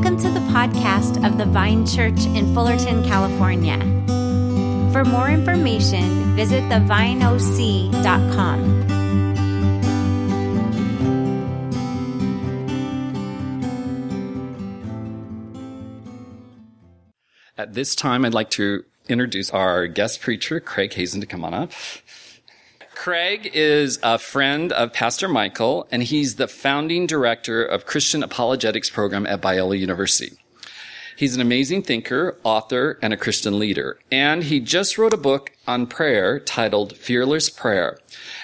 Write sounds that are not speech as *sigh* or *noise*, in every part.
Welcome to the podcast of the Vine Church in Fullerton, California. For more information, visit thevineoc.com. At this time, I'd like to introduce our guest preacher, Craig Hazen, to come on up. Craig is a friend of Pastor Michael, and he's the founding director of Christian Apologetics Program at Biola University. He's an amazing thinker, author, and a Christian leader. And he just wrote a book on prayer titled Fearless Prayer.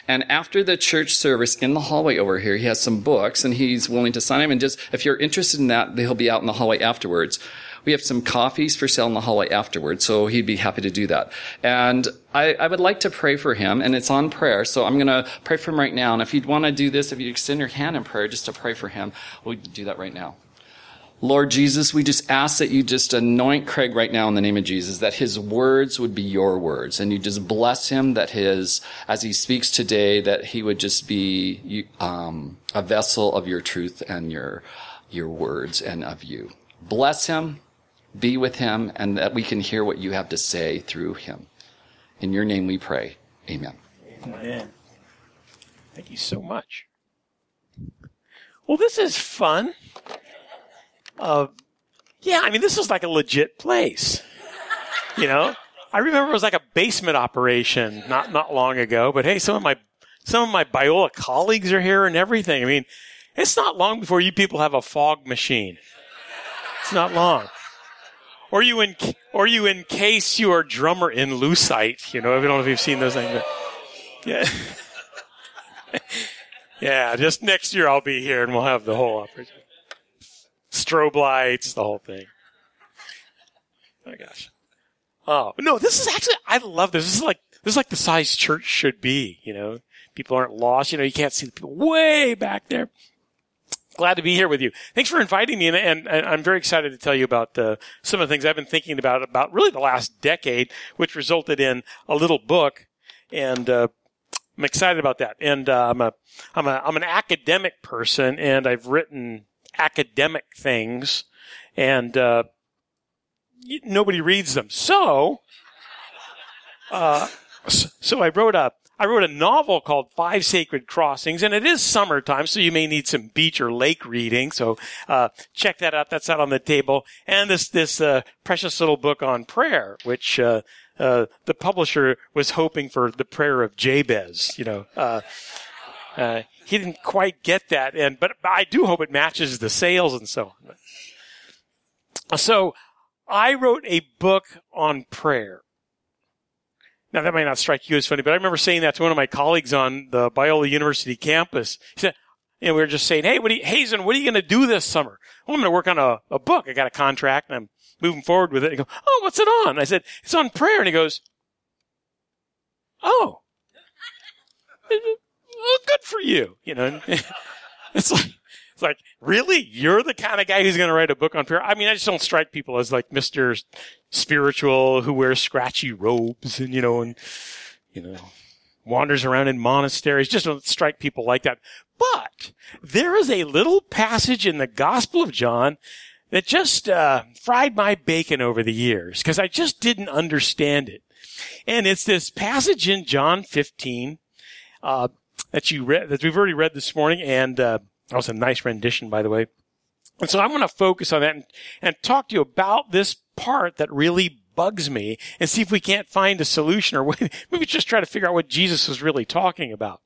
And after the church service in the hallway over here, he has some books and he's willing to sign them. And just, if you're interested in that, he'll be out in the hallway afterwards. We have some coffees for sale in the hallway afterwards, so he'd be happy to do that. And I, I would like to pray for him, and it's on prayer, so I'm going to pray for him right now. And if you'd want to do this, if you extend your hand in prayer just to pray for him, we'll do that right now. Lord Jesus, we just ask that you just anoint Craig right now in the name of Jesus, that his words would be your words. And you just bless him that his, as he speaks today, that he would just be um, a vessel of your truth and your, your words and of you. Bless him be with him, and that we can hear what you have to say through him. In your name we pray. Amen. Amen. Thank you so much. Well, this is fun. Uh, yeah, I mean, this is like a legit place. You know, I remember it was like a basement operation not not long ago. But hey, some of my some of my Biola colleagues are here and everything. I mean, it's not long before you people have a fog machine. It's not long or you in, or you encase your drummer in lucite. You know, I don't know if you've seen those things. Yeah, *laughs* yeah. Just next year I'll be here and we'll have the whole operation. Strobe lights, the whole thing. Oh my gosh. Oh no, this is actually I love this. This is like this is like the size church should be. You know, people aren't lost. You know, you can't see the people way back there glad to be here with you. Thanks for inviting me, and, and, I'm very excited to tell you about uh, some of the things I've been thinking about about really the last decade, which resulted in a little book, and uh, I'm excited about that. And uh, I'm a I'm a I'm an academic person, and I've written academic things, and uh, nobody reads them. So, uh, so I wrote a I wrote a novel called Five Sacred Crossings, and it is summertime, so you may need some beach or lake reading. So uh, check that out. That's out on the table. And this this uh, precious little book on prayer, which uh, uh the publisher was hoping for the prayer of Jabez. You know, uh, uh, he didn't quite get that, and but I do hope it matches the sales and so on. So I wrote a book on prayer. Now that might not strike you as funny, but I remember saying that to one of my colleagues on the Biola University campus. He said, and we were just saying, Hey, what you, Hazen, what are you going to do this summer? Well, I'm going to work on a, a book. I got a contract and I'm moving forward with it. He goes, Oh, what's it on? I said, it's on prayer. And he goes, Oh, *laughs* well, good for you. You know, *laughs* it's like, it's like, really? You're the kind of guy who's going to write a book on prayer? I mean, I just don't strike people as like Mr. Spiritual who wears scratchy robes and, you know, and, you know, wanders around in monasteries. Just don't strike people like that. But there is a little passage in the Gospel of John that just uh, fried my bacon over the years because I just didn't understand it. And it's this passage in John 15 uh, that you read that we've already read this morning, and uh, that was a nice rendition, by the way. And so I'm going to focus on that and, and talk to you about this part that really bugs me and see if we can't find a solution or *laughs* maybe just try to figure out what Jesus was really talking about.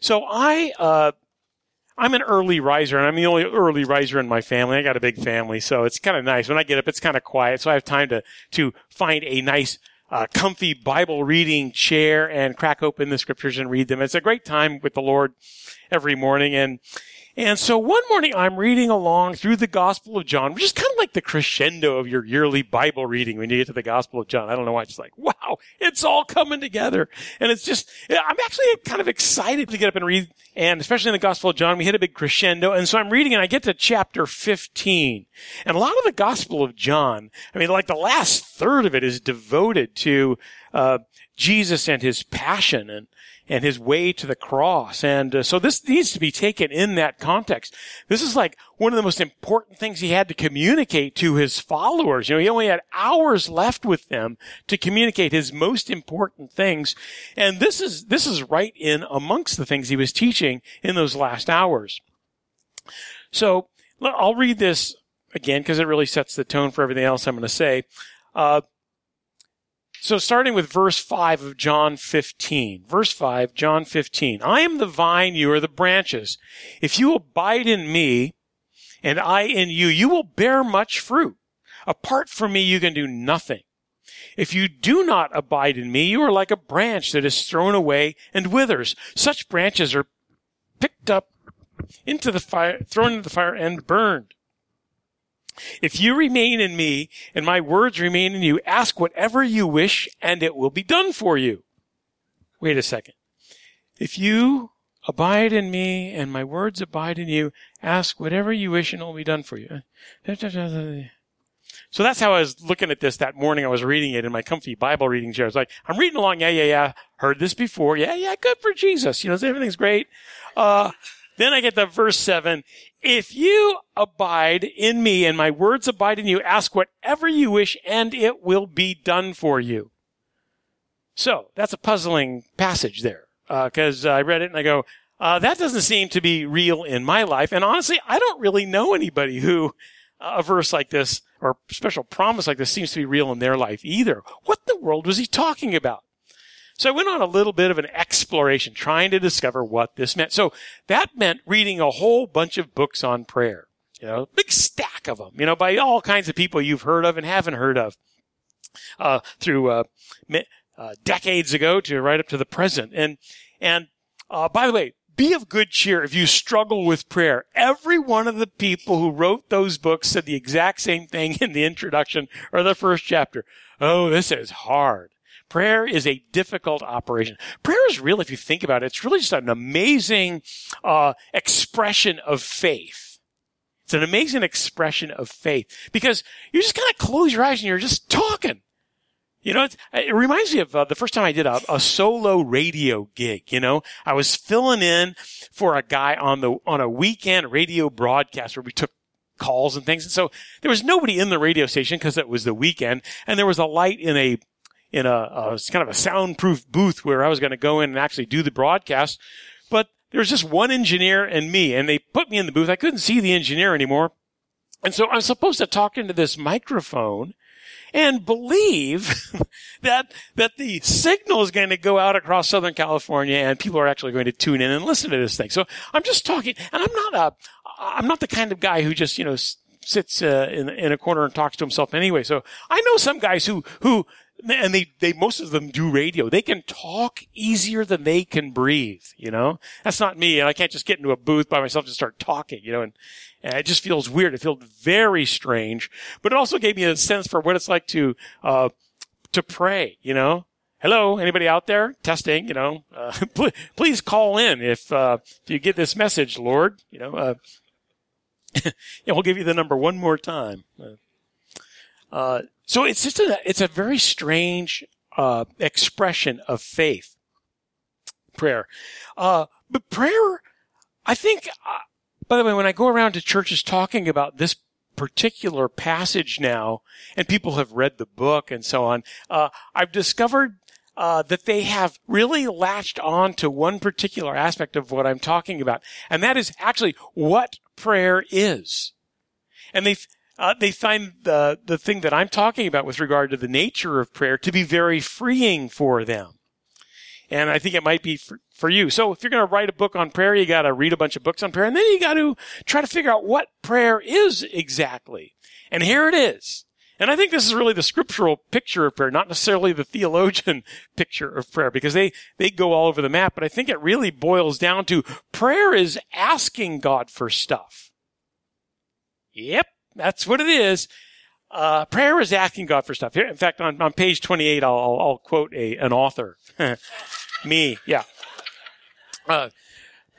So I, uh, I'm an early riser and I'm the only early riser in my family. I got a big family, so it's kind of nice. When I get up, it's kind of quiet, so I have time to, to find a nice, uh, comfy Bible reading chair and crack open the scriptures and read them. It's a great time with the Lord every morning. And and so one morning I'm reading along through the Gospel of John, which is kind of like the crescendo of your yearly Bible reading when you get to the Gospel of John. I don't know why. It's like, wow, it's all coming together. And it's just, I'm actually kind of excited to get up and read. And especially in the Gospel of John, we hit a big crescendo. And so I'm reading and I get to chapter 15. And a lot of the Gospel of John, I mean, like the last third of it is devoted to, uh, Jesus and his passion and, and his way to the cross. And uh, so this needs to be taken in that context. This is like one of the most important things he had to communicate to his followers. You know, he only had hours left with them to communicate his most important things. And this is, this is right in amongst the things he was teaching in those last hours. So I'll read this again because it really sets the tone for everything else I'm going to say. Uh, so starting with verse 5 of John 15. Verse 5, John 15. I am the vine, you are the branches. If you abide in me and I in you, you will bear much fruit. Apart from me, you can do nothing. If you do not abide in me, you are like a branch that is thrown away and withers. Such branches are picked up into the fire, thrown into the fire and burned. If you remain in me and my words remain in you, ask whatever you wish and it will be done for you. Wait a second. If you abide in me and my words abide in you, ask whatever you wish and it will be done for you. So that's how I was looking at this that morning. I was reading it in my comfy Bible reading chair. I was like, I'm reading along. Yeah, yeah, yeah. Heard this before. Yeah, yeah. Good for Jesus. You know, everything's great. Uh, then I get to verse seven. If you abide in me and my words abide in you, ask whatever you wish and it will be done for you. So that's a puzzling passage there. Uh, cause I read it and I go, uh, that doesn't seem to be real in my life. And honestly, I don't really know anybody who uh, a verse like this or special promise like this seems to be real in their life either. What the world was he talking about? So I went on a little bit of an exploration trying to discover what this meant. So that meant reading a whole bunch of books on prayer, you know, a big stack of them, you know, by all kinds of people you've heard of and haven't heard of, uh, through, uh, uh, decades ago to right up to the present. And, and, uh, by the way, be of good cheer if you struggle with prayer. Every one of the people who wrote those books said the exact same thing *laughs* in the introduction or the first chapter. Oh, this is hard. Prayer is a difficult operation. Prayer is real, if you think about it, it's really just an amazing uh, expression of faith. It's an amazing expression of faith because you just kind of close your eyes and you're just talking. You know, it reminds me of uh, the first time I did a, a, solo radio gig. You know, I was filling in for a guy on the on a weekend radio broadcast where we took calls and things. And so there was nobody in the radio station because it was the weekend, and there was a light in a in a, a kind of a soundproof booth where I was going to go in and actually do the broadcast. But there was just one engineer and me, and they put me in the booth. I couldn't see the engineer anymore. And so I'm supposed to talk into this microphone and believe *laughs* that that the signal is going to go out across Southern California and people are actually going to tune in and listen to this thing. So I'm just talking, and I'm not a I'm not the kind of guy who just you know sits uh, in in a corner and talks to himself anyway. So I know some guys who who and they, they, most of them do radio. They can talk easier than they can breathe, you know? That's not me. And I can't just get into a booth by myself and start talking, you know, and, and it just feels weird. It feels very strange, but it also gave me a sense for what it's like to, uh, to pray, you know? Hello, anybody out there? Testing, you know, uh, *laughs* please call in if, uh, if you get this message, Lord, you know, uh, *laughs* yeah, we'll give you the number one more time. Uh, uh, so it's just a, it's a very strange, uh, expression of faith. Prayer. Uh, but prayer, I think, uh, by the way, when I go around to churches talking about this particular passage now, and people have read the book and so on, uh, I've discovered uh, that they have really latched on to one particular aspect of what I'm talking about, and that is actually what prayer is. And they've uh, they find the the thing that I'm talking about with regard to the nature of prayer to be very freeing for them. And I think it might be for, for you. So if you're going to write a book on prayer, you got to read a bunch of books on prayer, and then you got to try to figure out what prayer is exactly. And here it is. And I think this is really the scriptural picture of prayer, not necessarily the theologian *laughs* picture of prayer, because they, they go all over the map. But I think it really boils down to prayer is asking God for stuff. Yep. That's what it is. Uh, prayer is asking God for stuff. Here, in fact, on, on page 28, I'll, I'll, I'll quote a, an author. *laughs* Me, yeah. Uh,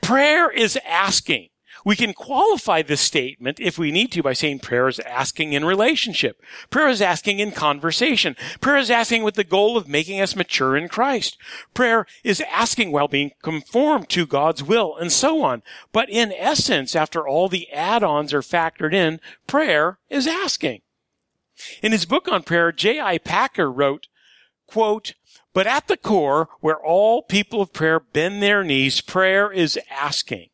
prayer is asking. We can qualify this statement if we need to by saying prayer is asking in relationship. Prayer is asking in conversation. Prayer is asking with the goal of making us mature in Christ. Prayer is asking while being conformed to God's will and so on. But in essence, after all the add-ons are factored in, prayer is asking. In his book on prayer, J.I. Packer wrote, quote, but at the core, where all people of prayer bend their knees, prayer is asking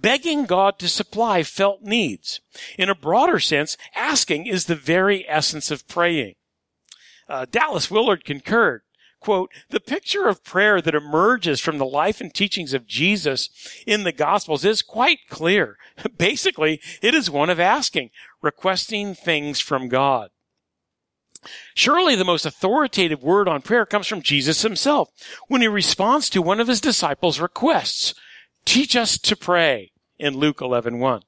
begging God to supply felt needs. In a broader sense, asking is the very essence of praying. Uh, Dallas Willard concurred. Quote, the picture of prayer that emerges from the life and teachings of Jesus in the Gospels is quite clear. *laughs* Basically, it is one of asking, requesting things from God. Surely the most authoritative word on prayer comes from Jesus himself when he responds to one of his disciples' requests. Teach us to pray in Luke 11:1.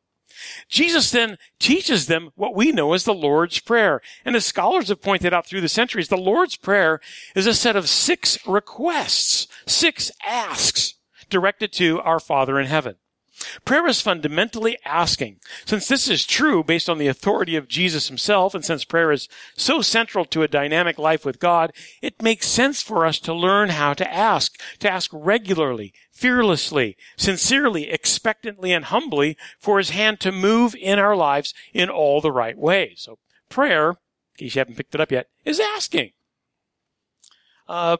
Jesus then teaches them what we know as the Lord's Prayer. And as scholars have pointed out through the centuries, the Lord's Prayer is a set of six requests, six asks directed to our Father in heaven. Prayer is fundamentally asking. Since this is true based on the authority of Jesus himself, and since prayer is so central to a dynamic life with God, it makes sense for us to learn how to ask, to ask regularly, fearlessly, sincerely, expectantly, and humbly for his hand to move in our lives in all the right ways. So prayer, in case you haven't picked it up yet, is asking. Uh,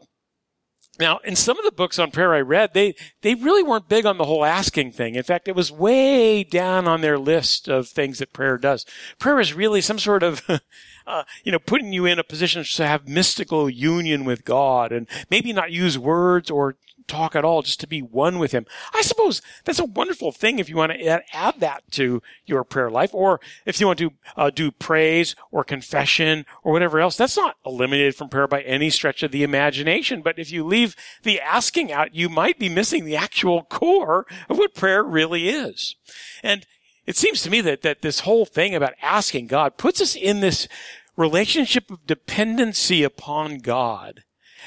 now, in some of the books on prayer I read, they, they really weren't big on the whole asking thing. In fact, it was way down on their list of things that prayer does. Prayer is really some sort of, *laughs* uh, you know, putting you in a position to have mystical union with God and maybe not use words or talk at all, just to be one with Him. I suppose that's a wonderful thing if you want to add that to your prayer life, or if you want to uh, do praise or confession or whatever else. That's not eliminated from prayer by any stretch of the imagination. But if you leave the asking out, you might be missing the actual core of what prayer really is. And it seems to me that, that this whole thing about asking God puts us in this relationship of dependency upon God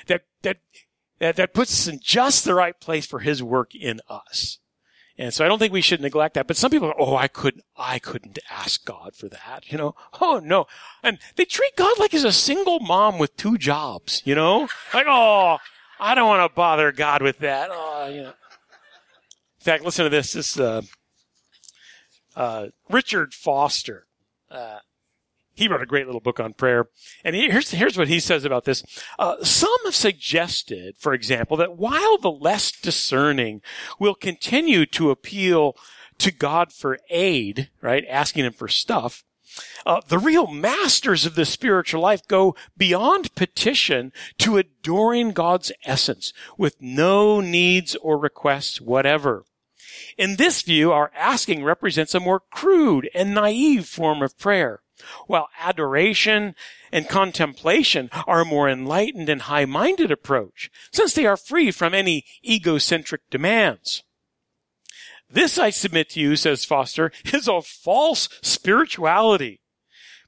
that, that that, that puts us in just the right place for his work in us. And so I don't think we should neglect that. But some people are, oh, I couldn't, I couldn't ask God for that, you know? Oh, no. And they treat God like he's a single mom with two jobs, you know? Like, oh, I don't want to bother God with that. Oh, you know. In fact, listen to this. This, uh, uh, Richard Foster, uh, he wrote a great little book on prayer. And here's, here's what he says about this. Uh, some have suggested, for example, that while the less discerning will continue to appeal to God for aid, right, asking him for stuff, uh, the real masters of the spiritual life go beyond petition to adoring God's essence with no needs or requests whatever. In this view, our asking represents a more crude and naive form of prayer while adoration and contemplation are a more enlightened and high-minded approach, since they are free from any egocentric demands. This, I submit to you, says Foster, is a false spirituality.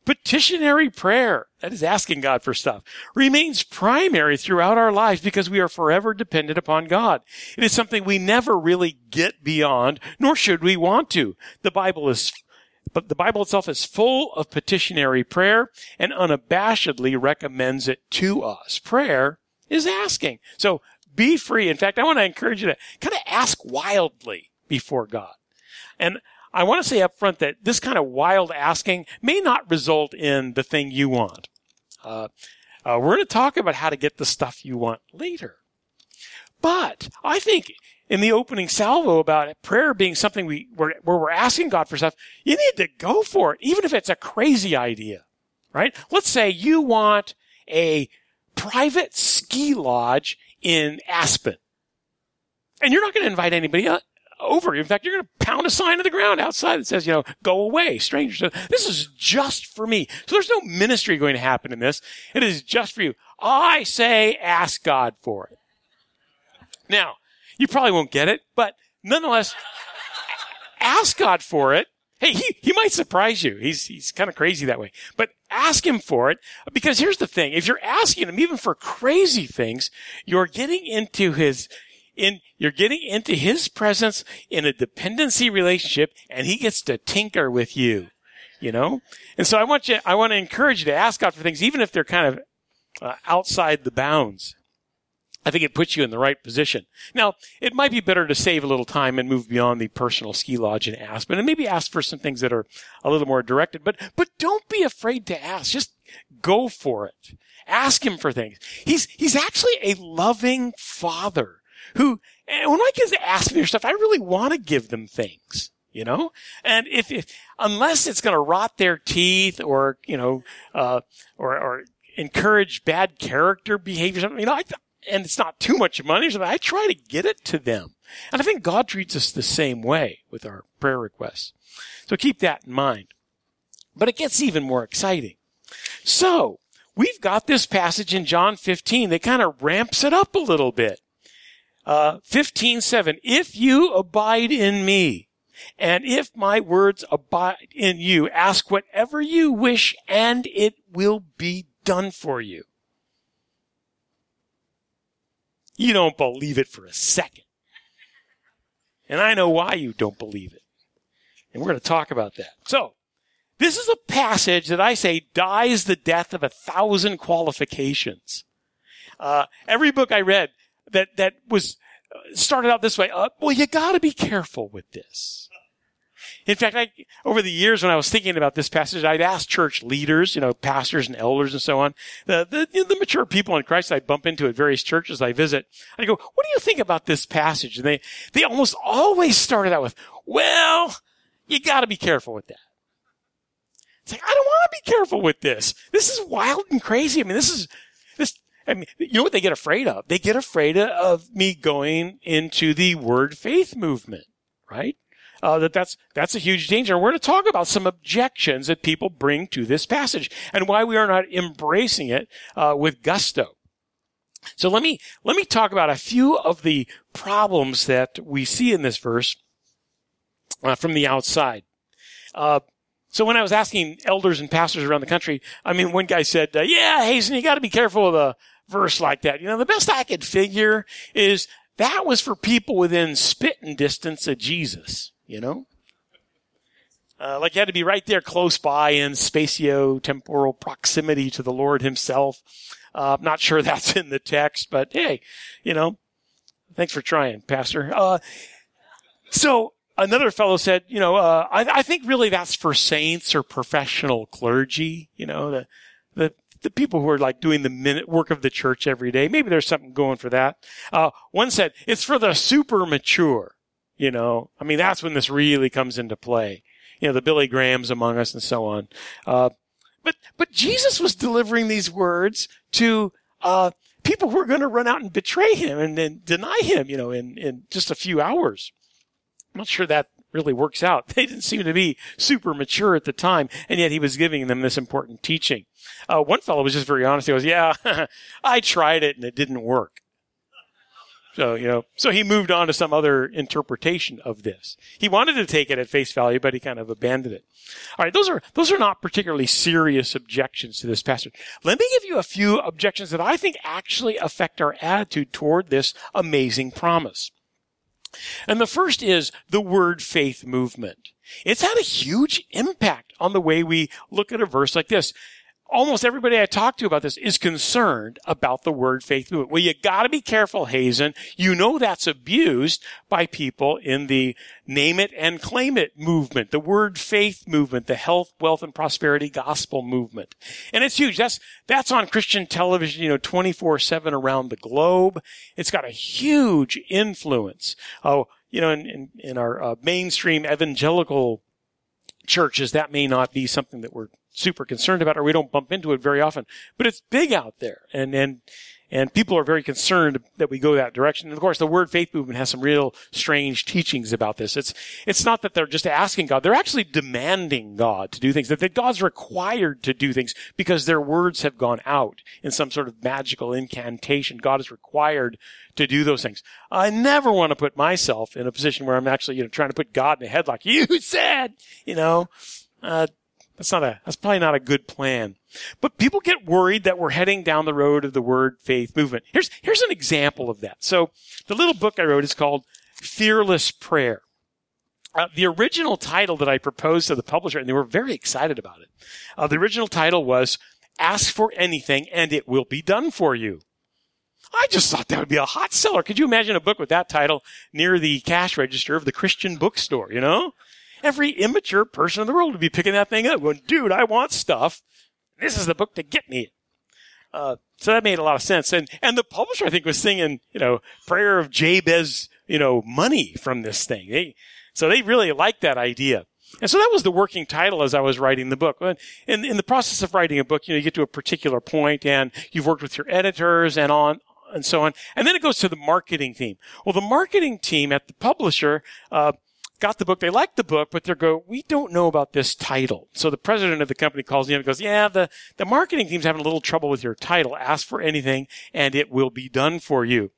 Petitionary prayer, that is asking God for stuff, remains primary throughout our lives because we are forever dependent upon God. It is something we never really get beyond, nor should we want to. The Bible is but the Bible itself is full of petitionary prayer and unabashedly recommends it to us. Prayer is asking. So be free. In fact, I want to encourage you to kind of ask wildly before God. And I want to say up front that this kind of wild asking may not result in the thing you want. Uh, uh, we're going to talk about how to get the stuff you want later. But I think in the opening salvo about prayer being something we where, where we're asking God for stuff, you need to go for it, even if it's a crazy idea, right? Let's say you want a private ski lodge in Aspen, and you're not going to invite anybody uh, over. In fact, you're going to pound a sign on the ground outside that says, you know, go away, strangers. This is just for me. So there's no ministry going to happen in this. It is just for you. I say ask God for it. Now, you probably won't get it, but nonetheless, ask God for it. Hey, he, he might surprise you. He's, he's kind of crazy that way, but ask him for it because here's the thing. If you're asking him even for crazy things, you're getting into his, in, you're getting into his presence in a dependency relationship and he gets to tinker with you, you know? And so I want you, I want to encourage you to ask God for things, even if they're kind of uh, outside the bounds. I think it puts you in the right position. Now, it might be better to save a little time and move beyond the personal ski lodge in Aspen and maybe ask for some things that are a little more directed. But but don't be afraid to ask. Just go for it. Ask him for things. He's he's actually a loving father who when my kids ask me for stuff, I really want to give them things. You know, and if, if unless it's going to rot their teeth or you know, uh, or or encourage bad character behavior, you know, I, and it's not too much money, so I try to get it to them. And I think God treats us the same way with our prayer requests. So keep that in mind. But it gets even more exciting. So, we've got this passage in John 15 that kind of ramps it up a little bit. Uh, 15, 7. If you abide in me, and if my words abide in you, ask whatever you wish, and it will be done for you. You don't believe it for a second. And I know why you don't believe it. And we're going to talk about that. So, this is a passage that I say dies the death of a thousand qualifications. Uh, every book I read that, that was uh, started out this way, uh, well, you gotta be careful with this. In fact, I, over the years when I was thinking about this passage, I'd ask church leaders, you know, pastors and elders and so on, the, the, you know, the mature people in Christ I bump into at various churches I visit. I go, what do you think about this passage? And they, they almost always started out with, well, you gotta be careful with that. It's like, I don't want to be careful with this. This is wild and crazy. I mean, this is, this, I mean, you know what they get afraid of? They get afraid of me going into the word faith movement, right? Uh, that that's that's a huge danger. We're going to talk about some objections that people bring to this passage and why we are not embracing it uh, with gusto. So let me let me talk about a few of the problems that we see in this verse uh, from the outside. Uh, so when I was asking elders and pastors around the country, I mean, one guy said, uh, "Yeah, Hazen, you got to be careful with a verse like that." You know, the best I could figure is that was for people within spitting distance of Jesus you know? Uh, like you had to be right there close by in spatio-temporal proximity to the Lord himself. Uh, I'm not sure *laughs* that's in the text, but hey, you know, thanks for trying, Pastor. Uh, so another fellow said, you know, uh, I, I, think really that's for saints or professional clergy, you know, the, the, the people who are like doing the minute work of the church every day. Maybe there's something going for that. Uh, one said it's for the super mature. You know, I mean, that's when this really comes into play. You know, the Billy Grahams among us and so on. Uh, but, but Jesus was delivering these words to, uh, people who are going to run out and betray him and then deny him, you know, in, in just a few hours. I'm not sure that really works out. *laughs* They didn't seem to be super mature at the time, and yet he was giving them this important teaching. Uh, one fellow was just very honest. He goes, "Yeah, *laughs* I tried it and it didn't work." So, you know, so he moved on to some other interpretation of this. He wanted to take it at face value, but he kind of abandoned it. All right, those are those are not particularly serious objections to this passage. Let me give you a few objections that I think actually affect our attitude toward this amazing promise. And the first is the word faith movement. It's had a huge impact on the way we look at a verse like this almost everybody I talk to about this is concerned about the word faith movement. Well, you gotta be careful, Hazen. You know that's abused by people in the name it and claim it movement, the word faith movement, the health, wealth, and prosperity gospel movement. And it's huge. That's, that's on Christian television, you know, 24-7 around the globe. It's got a huge influence. Oh, you know, in, in, in our uh, mainstream evangelical churches, that may not be something that we're super concerned about or we don't bump into it very often. But it's big out there and, and, and people are very concerned that we go that direction. And of course, the word faith movement has some real strange teachings about this. It's, it's not that they're just asking God. They're actually demanding God to do things, that, God's required to do things because their words have gone out in some sort of magical incantation. God is required to do those things. I never want to put myself in a position where I'm actually, you know, trying to put God in a headlock. *laughs* You said, you know, uh, That's not a, that's probably not a good plan. But people get worried that we're heading down the road of the word faith movement. Here's, here's an example of that. So the little book I wrote is called Fearless Prayer. Uh, the original title that I proposed to the publisher, and they were very excited about it. Uh, the original title was Ask for Anything and It Will Be Done for You. I just thought that would be a hot seller. Could you imagine a book with that title near the cash register of the Christian bookstore, you know? Every immature person in the world would be picking that thing up going, dude, I want stuff. This is the book to get me. Uh, so that made a lot of sense. And, and the publisher, I think, was singing, you know, prayer of Jabez, you know, money from this thing. They, so they really liked that idea. And so that was the working title as I was writing the book. In, in the process of writing a book, you know, you get to a particular point and you've worked with your editors and on, and so on. And then it goes to the marketing team. Well, the marketing team at the publisher, uh, got the book. They liked the book, but they go, we don't know about this title. So the president of the company calls me and goes, yeah, the, the marketing team's having a little trouble with your title. Ask for anything and it will be done for you.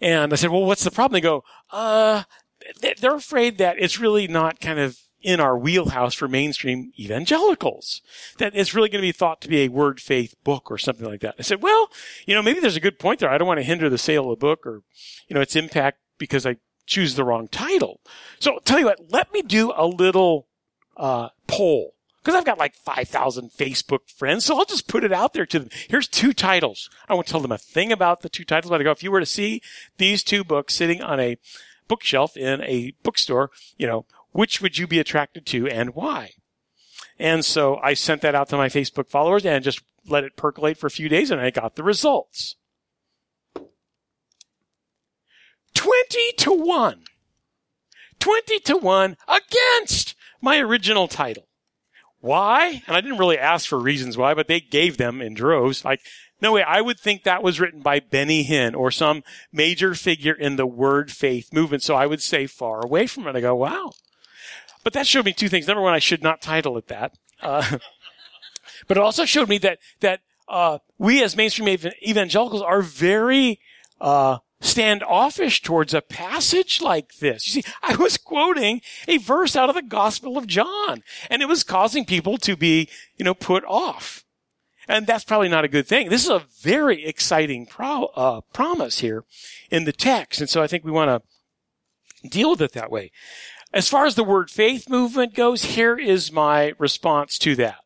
And I said, well, what's the problem? They go, uh, they're afraid that it's really not kind of in our wheelhouse for mainstream evangelicals. That it's really going to be thought to be a word faith book or something like that. I said, well, you know, maybe there's a good point there. I don't want to hinder the sale of the book or, you know, its impact because I choose the wrong title. So tell you what, let me do a little, uh, poll. Cause I've got like 5,000 Facebook friends. So I'll just put it out there to them. Here's two titles. I won't tell them a thing about the two titles, but I go, if you were to see these two books sitting on a bookshelf in a bookstore, you know, which would you be attracted to and why? And so I sent that out to my Facebook followers and just let it percolate for a few days and I got the results. 20 to 1. 20 to 1 against my original title. Why? And I didn't really ask for reasons why, but they gave them in droves. Like, no way, I would think that was written by Benny Hinn or some major figure in the word faith movement. So I would say far away from it. I go, wow. But that showed me two things. Number one, I should not title it that. Uh, *laughs* but it also showed me that, that, uh, we as mainstream evangelicals are very, uh, standoffish towards a passage like this. You see, I was quoting a verse out of the Gospel of John, and it was causing people to be, you know, put off. And that's probably not a good thing. This is a very exciting pro- uh, promise here in the text. And so I think we want to deal with it that way. As far as the word faith movement goes, here is my response to that.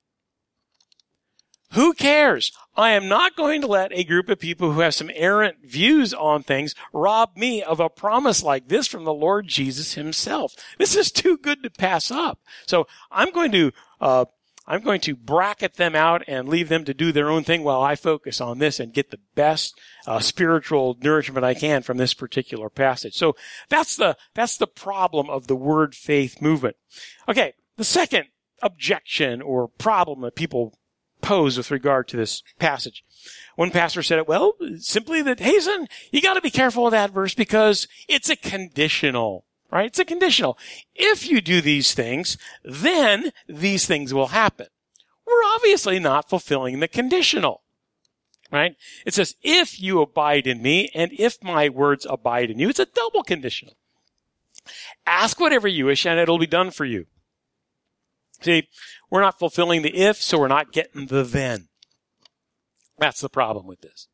Who cares? I am not going to let a group of people who have some errant views on things rob me of a promise like this from the Lord Jesus himself. This is too good to pass up. So I'm going to, uh, I'm going to bracket them out and leave them to do their own thing while I focus on this and get the best uh, spiritual nourishment I can from this particular passage. So that's the that's the problem of the word faith movement. Okay, the second objection or problem that people pose with regard to this passage. One pastor said it, well, simply that, Hazen, you gotta be careful with that verse because it's a conditional, right? It's a conditional. If you do these things, then these things will happen. We're obviously not fulfilling the conditional, right? It says, if you abide in me and if my words abide in you, it's a double conditional. Ask whatever you wish and it'll be done for you. See, we're not fulfilling the if, so we're not getting the then. That's the problem with this.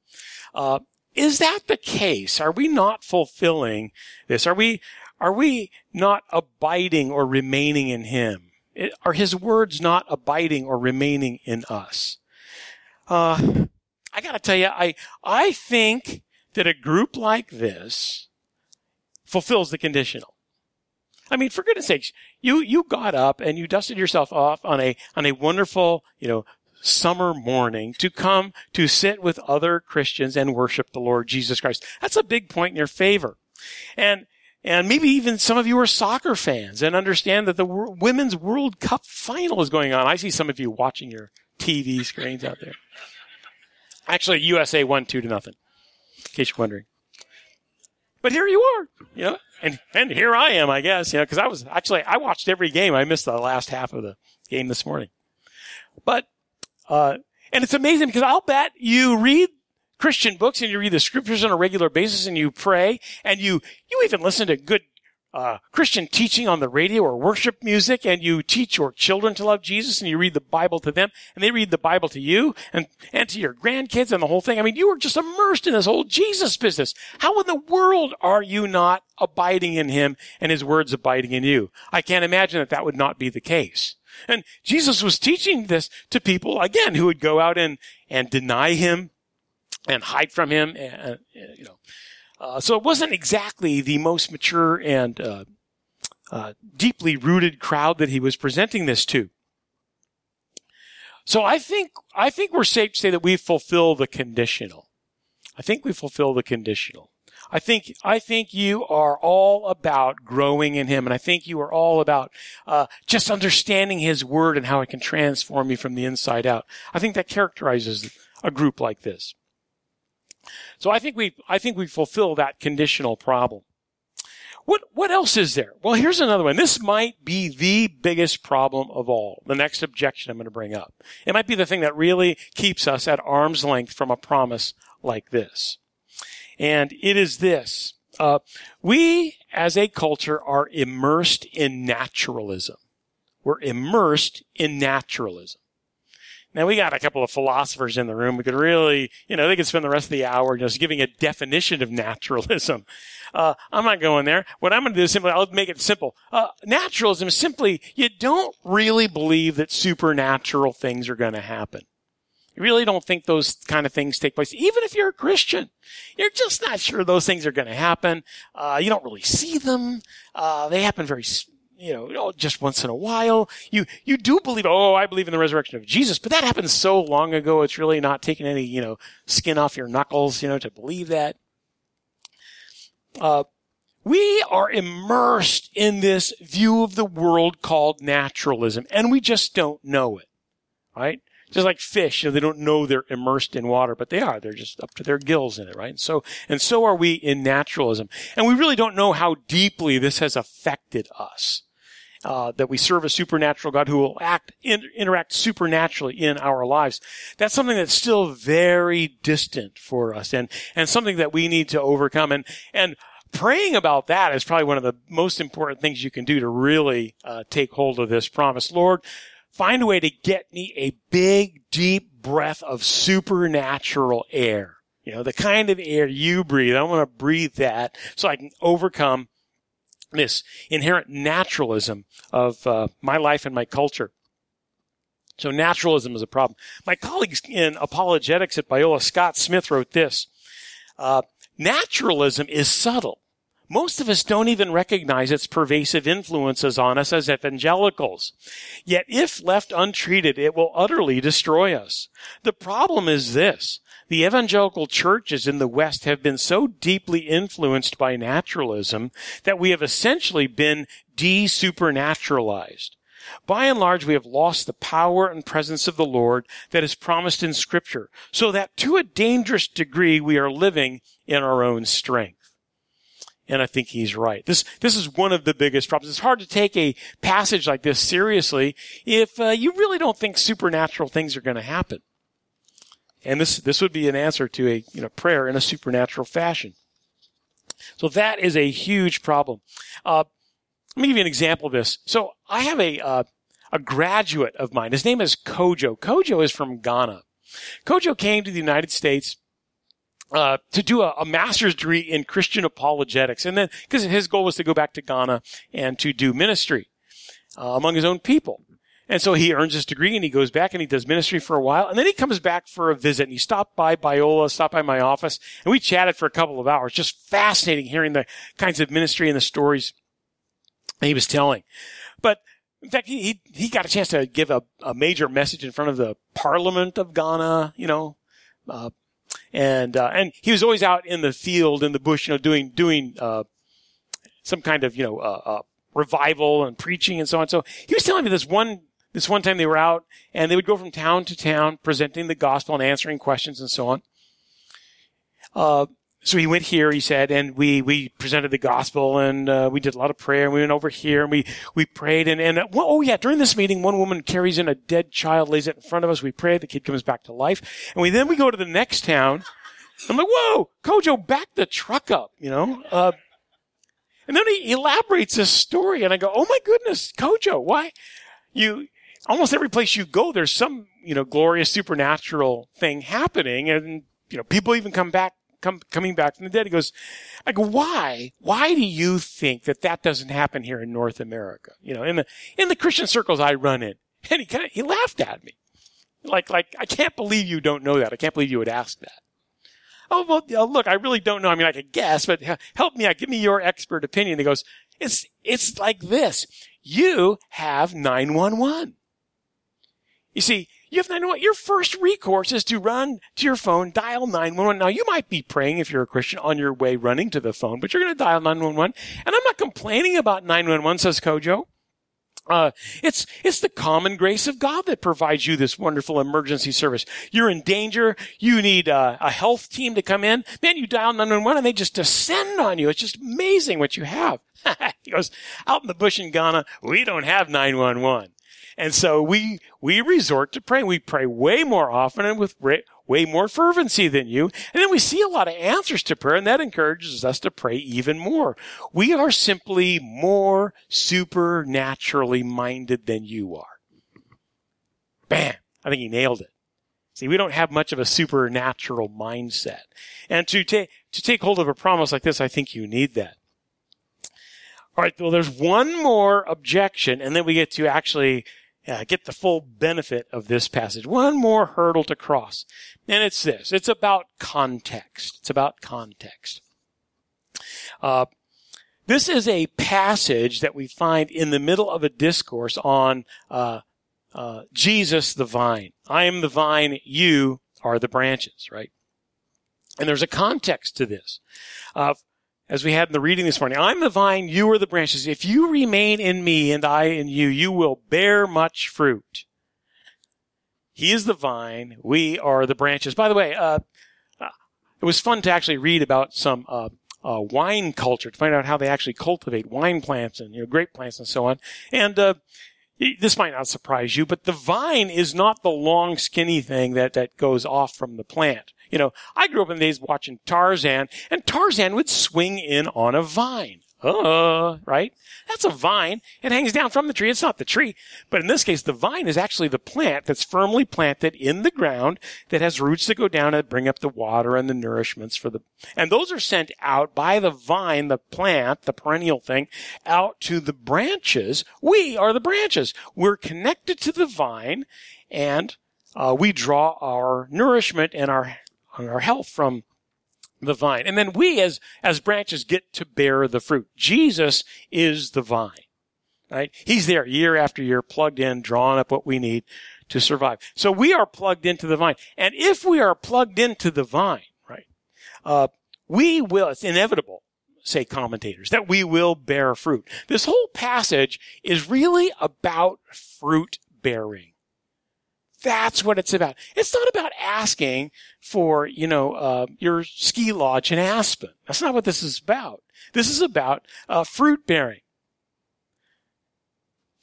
Uh, is that the case? Are we not fulfilling this? Are we, are we not abiding or remaining in Him? Are His words not abiding or remaining in us? Uh, I gotta tell you, I, I think that a group like this fulfills the conditional. I mean, for goodness sakes, you, you got up and you dusted yourself off on a, on a wonderful, you know, summer morning to come to sit with other Christians and worship the Lord Jesus Christ. That's a big point in your favor. And, and maybe even some of you are soccer fans and understand that the Women's World Cup final is going on. I see some of you watching your TV screens out there. Actually, USA won two to nothing, in case you're wondering. But here you are, you know, and and here I am, I guess, you know, because I was actually I watched every game. I missed the last half of the game this morning, but uh, and it's amazing because I'll bet you read Christian books and you read the scriptures on a regular basis and you pray and you you even listen to good uh, Christian teaching on the radio or worship music and you teach your children to love Jesus and you read the Bible to them and they read the Bible to you and, and to your grandkids and the whole thing. I mean, you are just immersed in this whole Jesus business. How in the world are you not abiding in him and his words abiding in you? I can't imagine that that would not be the case. And Jesus was teaching this to people, again, who would go out and, and deny him and hide from him. And, you know, uh, so it wasn't exactly the most mature and uh, uh, deeply rooted crowd that he was presenting this to. So I think I think we're safe to say that we fulfill the conditional. I think we fulfill the conditional. I think I think you are all about growing in Him, and I think you are all about uh, just understanding His Word and how it can transform you from the inside out. I think that characterizes a group like this. So I think we I think we fulfill that conditional problem. What what else is there? Well, here's another one. This might be the biggest problem of all. The next objection I'm going to bring up. It might be the thing that really keeps us at arm's length from a promise like this. And it is this. Uh, we as a culture are immersed in naturalism. We're immersed in naturalism. Now we got a couple of philosophers in the room. We could really, you know, they could spend the rest of the hour just giving a definition of naturalism. *laughs* Uh, I'm not going there. What I'm going to do is simply, I'll make it simple. Uh, naturalism is simply, you don't really believe that supernatural things are going to happen. You really don't think those kind of things take place. Even if you're a Christian, you're just not sure those things are going to happen. Uh, you don't really see them. Uh, they happen very, you know, just once in a while. You, you do believe, oh, I believe in the resurrection of Jesus, but that happened so long ago. It's really not taking any, you know, skin off your knuckles, you know, to believe that. Uh, we are immersed in this view of the world called naturalism, and we just don't know it, right? Just like fish, you know, they don't know they're immersed in water, but they are. They're just up to their gills in it, right? And so, and so are we in naturalism. And we really don't know how deeply this has affected us. Uh, that we serve a supernatural God who will act, in, interact supernaturally in our lives. That's something that's still very distant for us and, and something that we need to overcome. And, and praying about that is probably one of the most important things you can do to really uh, take hold of this promise. Lord, find a way to get me a big, deep breath of supernatural air. You know, the kind of air you breathe. I want to breathe that so I can overcome this inherent naturalism of uh, my life and my culture. So naturalism is a problem. My colleagues in apologetics at Biola, Scott Smith, wrote this. Uh, naturalism is subtle. Most of us don't even recognize its pervasive influences on us as evangelicals. Yet if left untreated, it will utterly destroy us. The problem is this. The evangelical churches in the West have been so deeply influenced by naturalism that we have essentially been de-supernaturalized. By and large, we have lost the power and presence of the Lord that is promised in scripture, so that to a dangerous degree we are living in our own strength. And I think he's right. This, this is one of the biggest problems. It's hard to take a passage like this seriously if uh, you really don't think supernatural things are going to happen. And this, this would be an answer to a, you know, prayer in a supernatural fashion. So that is a huge problem. Uh, let me give you an example of this. So I have a, uh, a graduate of mine. His name is Kojo. Kojo is from Ghana. Kojo came to the United States uh, to do a, a, master's degree in Christian apologetics. And then, because his goal was to go back to Ghana and to do ministry uh, among his own people. And so he earns his degree and he goes back and he does ministry for a while. And then he comes back for a visit and he stopped by Biola, stopped by my office, and we chatted for a couple of hours. Just fascinating hearing the kinds of ministry and the stories he was telling. But in fact, he, he, he got a chance to give a, a major message in front of the Parliament of Ghana, you know, uh, and uh, and he was always out in the field in the bush, you know, doing doing uh, some kind of you know uh, uh, revival and preaching and so on. So he was telling me this one this one time they were out and they would go from town to town presenting the gospel and answering questions and so on. So he went here, he said, and we, we presented the gospel and, uh, we did a lot of prayer and we went over here and we, we prayed and, and, uh, well, oh yeah, during this meeting, one woman carries in a dead child, lays it in front of us. We pray, the kid comes back to life. And we, then we go to the next town. I'm like, whoa, Kojo, back the truck up, you know? Uh, And then he elaborates this story, and I go, "Oh my goodness, Kojo, why you?" Almost every place you go, there's some you know glorious supernatural thing happening, and you know people even come back, come coming back from the dead. He goes, "I go, why? Why do you think that that doesn't happen here in North America? You know, in the in the Christian circles I run in." *laughs* And he kind of he laughed at me, like like I can't believe you don't know that. I can't believe you would ask that. Oh, well, look, I really don't know. I mean, I could guess, but help me out. Give me your expert opinion. He goes, it's, it's like this. You have 911. You see, you have 911. Your first recourse is to run to your phone, dial 911. Now, you might be praying if you're a Christian on your way running to the phone, but you're going to dial 911. And I'm not complaining about 911, says Kojo. Uh, it's, it's the common grace of God that provides you this wonderful emergency service. You're in danger. You need uh, a health team to come in. Man, you dial 911 and they just descend on you. It's just amazing what you have. *laughs* he goes, out in the bush in Ghana, we don't have 911. And so we, we resort to praying. We pray way more often and with way more fervency than you. And then we see a lot of answers to prayer and that encourages us to pray even more. We are simply more supernaturally minded than you are. Bam! I think he nailed it. See, we don't have much of a supernatural mindset. And to take, to take hold of a promise like this, I think you need that. All right. Well, there's one more objection, and then we get to actually uh, get the full benefit of this passage. One more hurdle to cross. And it's this. It's about context. It's about context. Uh, this is a passage that we find in the middle of a discourse on uh, uh, Jesus the vine. I am the vine, you are the branches, right? And there's a context to this. As we had in the reading this morning, I'm the vine, you are the branches. If you remain in me and I in you, you will bear much fruit. He is the vine, we are the branches. By the way, uh, uh, it was fun to actually read about some uh, uh, wine culture to find out how they actually cultivate wine plants and you know, grape plants and so on. And uh, this might not surprise you, but the vine is not the long, skinny thing that, that goes off from the plant. You know, I grew up in the days watching Tarzan, and Tarzan would swing in on a vine. Uh, right? That's a vine. It hangs down from the tree. It's not the tree. But in this case, the vine is actually the plant that's firmly planted in the ground that has roots that go down and bring up the water and the nourishments for the, and those are sent out by the vine, the plant, the perennial thing, out to the branches. We are the branches. We're connected to the vine and uh, we draw our nourishment and our our health from the vine. And then we as, as branches get to bear the fruit. Jesus is the vine, right? He's there year after year, plugged in, drawing up what we need to survive. So we are plugged into the vine. And if we are plugged into the vine, right, uh, we will, it's inevitable, say commentators, that we will bear fruit. This whole passage is really about fruit bearing. That's what it's about. It's not about asking for, you know, uh, your ski lodge in Aspen. That's not what this is about. This is about uh, fruit bearing.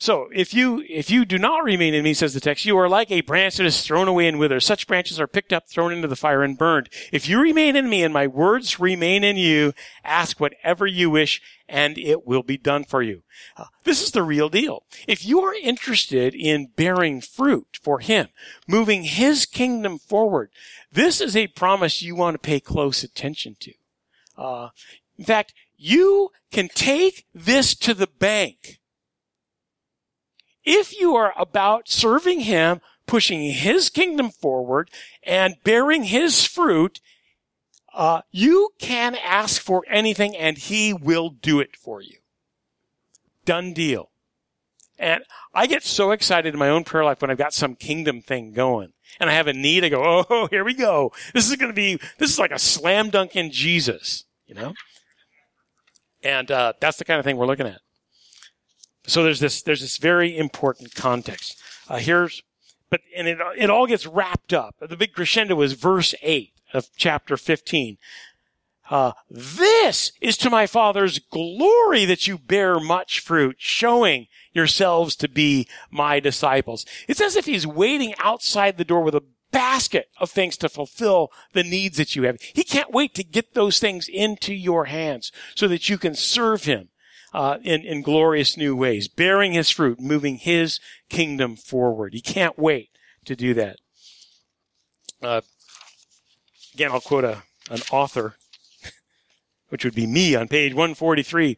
So if you if you do not remain in me, says the text, you are like a branch that is thrown away and withers. Such branches are picked up, thrown into the fire, and burned. If you remain in me and my words remain in you, ask whatever you wish, and it will be done for you. Uh, this is the real deal. If you are interested in bearing fruit for Him, moving His kingdom forward, this is a promise you want to pay close attention to. Uh, in fact, you can take this to the bank if you are about serving Him, pushing His kingdom forward, and bearing His fruit, uh, you can ask for anything and He will do it for you. Done deal. And I get so excited in my own prayer life when I've got some kingdom thing going and I have a need. I go, *laughs* Oh, here we go. This is going to be, this is like a slam dunk in Jesus, you know? And, uh, that's the kind of thing we're looking at. So there's this, there's this very important context. Uh, here's, but, and it, it all gets wrapped up. The big crescendo is verse 8 of chapter 15. Uh, this is to my father's glory that you bear much fruit, showing yourselves to be my disciples. It's as if he's waiting outside the door with a basket of things to fulfill the needs that you have. He can't wait to get those things into your hands so that you can serve him uh, in, in glorious new ways, bearing his fruit, moving his kingdom forward. He can't wait to do that. Uh, again, I'll quote a, an author, *laughs* which would be me on page 143.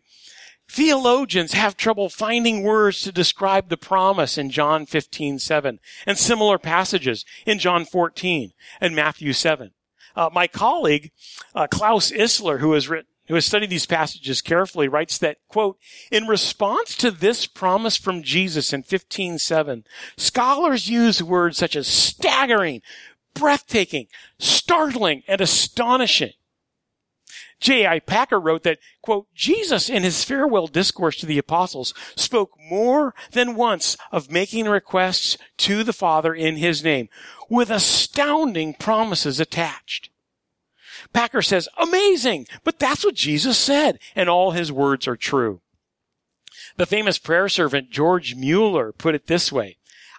Theologians have trouble finding words to describe the promise in John 15, 7 and similar passages in John 14 and Matthew 7. Uh, my colleague, uh, Klaus Issler, who has written, who has studied these passages carefully, writes that, quote, in response to this promise from Jesus in 15:7, scholars use words such as staggering, breathtaking, startling, and astonishing. J.I. Packer wrote that, quote, Jesus in his farewell discourse to the apostles spoke more than once of making requests to the Father in his name with astounding promises attached. Packer says, amazing, but that's what Jesus said, and all his words are true. The famous prayer servant George Mueller put it this way.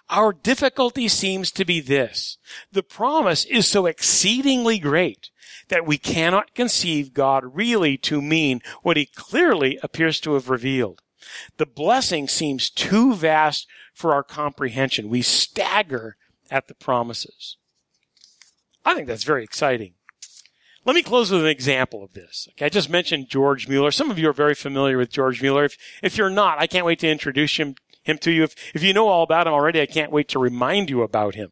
Our difficulty seems to be this. The promise is so exceedingly great that we cannot conceive God really to mean what he clearly appears to have revealed. The blessing seems too vast for our comprehension. We stagger at the promises. I think that's very exciting. Let me close with an example of this. Okay, I just mentioned George Mueller. Some of you are very familiar with George Mueller. If, if you're not, I can't wait to introduce him, him to you. If, if you know all about him already, I can't wait to remind you about him.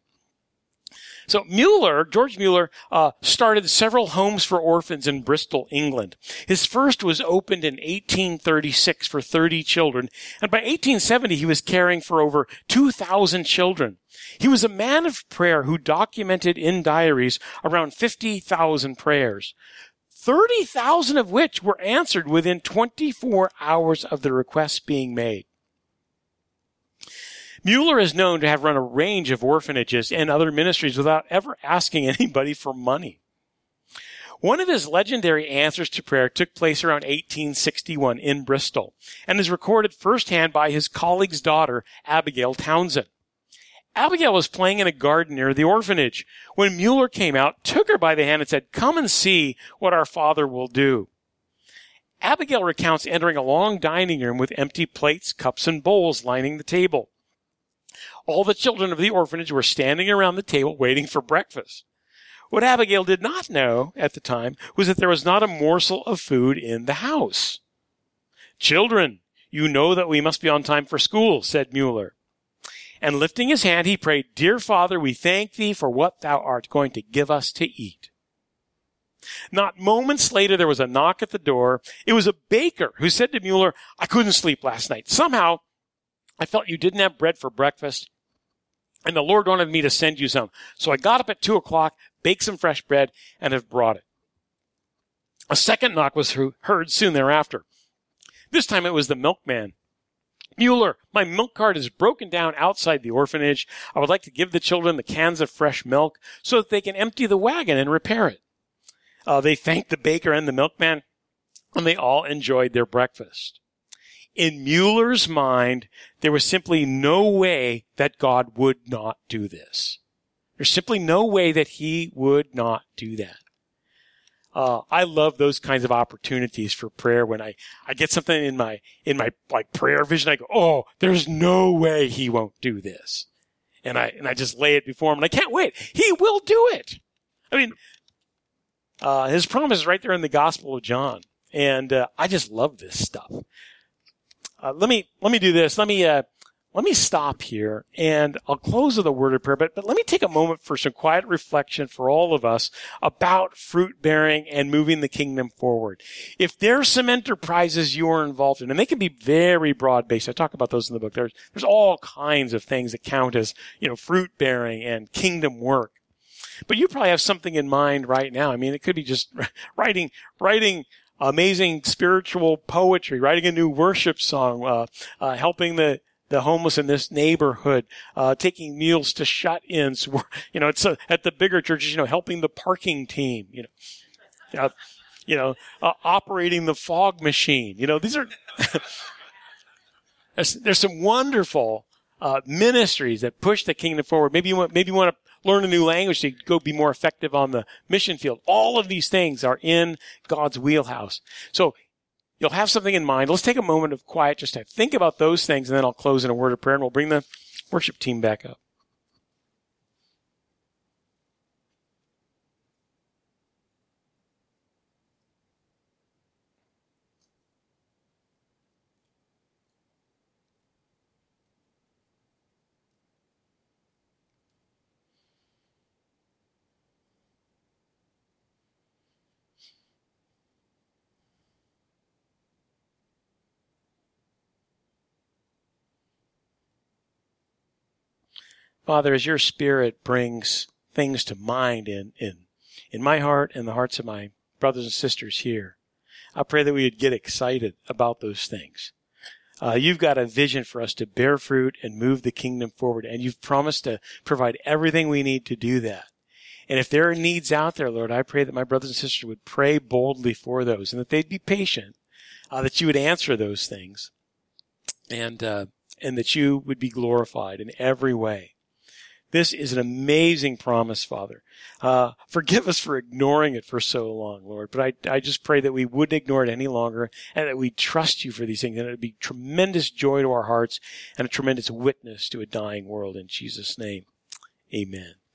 So Mueller, George Mueller, uh, started several homes for orphans in Bristol, England. His first was opened in 1836 for 30 children, and by 1870 he was caring for over 2,000 children. He was a man of prayer who documented in diaries around 50,000 prayers. 30,000 of which were answered within 24 hours of the requests being made. Mueller is known to have run a range of orphanages and other ministries without ever asking *laughs* anybody for money. One of his legendary answers to prayer took place around 1861 in Bristol and is recorded firsthand by his colleague's daughter, Abigail Townsend. Abigail was playing in a garden near the orphanage when Mueller came out, took her by the hand and said, come and see what our father will do. Abigail recounts entering a long dining room with empty plates, cups, and bowls lining the table. All the children of the orphanage were standing around the table waiting for breakfast. What Abigail did not know at the time was that there was not a morsel of food in the house. Children, you know that we must be on time for school, said Mueller. And lifting his hand, he prayed, Dear Father, we thank thee for what thou art going to give us to eat. Not moments later, there was a knock at the door. It was a baker who said to Mueller, I couldn't sleep last night. Somehow, I felt you didn't have bread for breakfast and the Lord wanted me to send you some. So I got up at two o'clock, baked some fresh bread, and have brought it. A second knock was heard soon thereafter. This time it was the milkman. Mueller, my milk cart is broken down outside the orphanage. I would like to give the children the cans of fresh milk so that they can empty the wagon and repair it. Uh, they thanked the baker and the milkman, and they all enjoyed their breakfast. In Mueller's mind, there was simply no way that God would not do this. There's simply no way that he would not do that. Uh, I love those kinds of opportunities for prayer when I, I get something in my, in my like prayer vision. I go, Oh, there's no way he won't do this. And I, and I just lay it before him and I can't wait. He will do it. I mean, uh, his promise is right there in the Gospel of John. And, uh, I just love this stuff. Uh, let me let me do this. Let me uh, let me stop here and I'll close with a word of prayer. But but let me take a moment for some quiet reflection for all of us about fruit bearing and moving the kingdom forward. If there's some enterprises you are involved in, and they can be very broad based. I talk about those in the book. There's there's all kinds of things that count as you know fruit bearing and kingdom work. But you probably have something in mind right now. I mean, it could be just *laughs* writing writing amazing spiritual poetry, writing a new worship song, uh, uh, helping the the homeless in this neighborhood, uh, taking meals to shut-ins. *laughs* You know, it's uh, at the bigger churches. You know, helping the parking team. You know, uh, you know, uh, operating the fog machine. You know, these are *laughs* there's some wonderful Uh, ministries that push the kingdom forward. Maybe you want maybe you want to learn a new language to go be more effective on the mission field. All of these things are in God's wheelhouse. So you'll have something in mind. Let's take a moment of quiet just to think about those things, and then I'll close in a word of prayer, and we'll bring the worship team back up. Father, as your spirit brings things to mind in, in, in my heart and the hearts of my brothers and sisters here, I pray that we would get excited about those things. Uh, you've got a vision for us to bear fruit and move the kingdom forward, and you've promised to provide everything we need to do that. And if there are needs out there, Lord, I pray that my brothers and sisters would pray boldly for those and that they'd be patient, uh, that you would answer those things, and uh, and that you would be glorified in every way. This is an amazing promise, Father. Uh, forgive us for ignoring it for so long, Lord. But I, I just pray that we wouldn't ignore it any longer and that we trust you for these things and it would be tremendous joy to our hearts and a tremendous witness to a dying world in Jesus' name. Amen.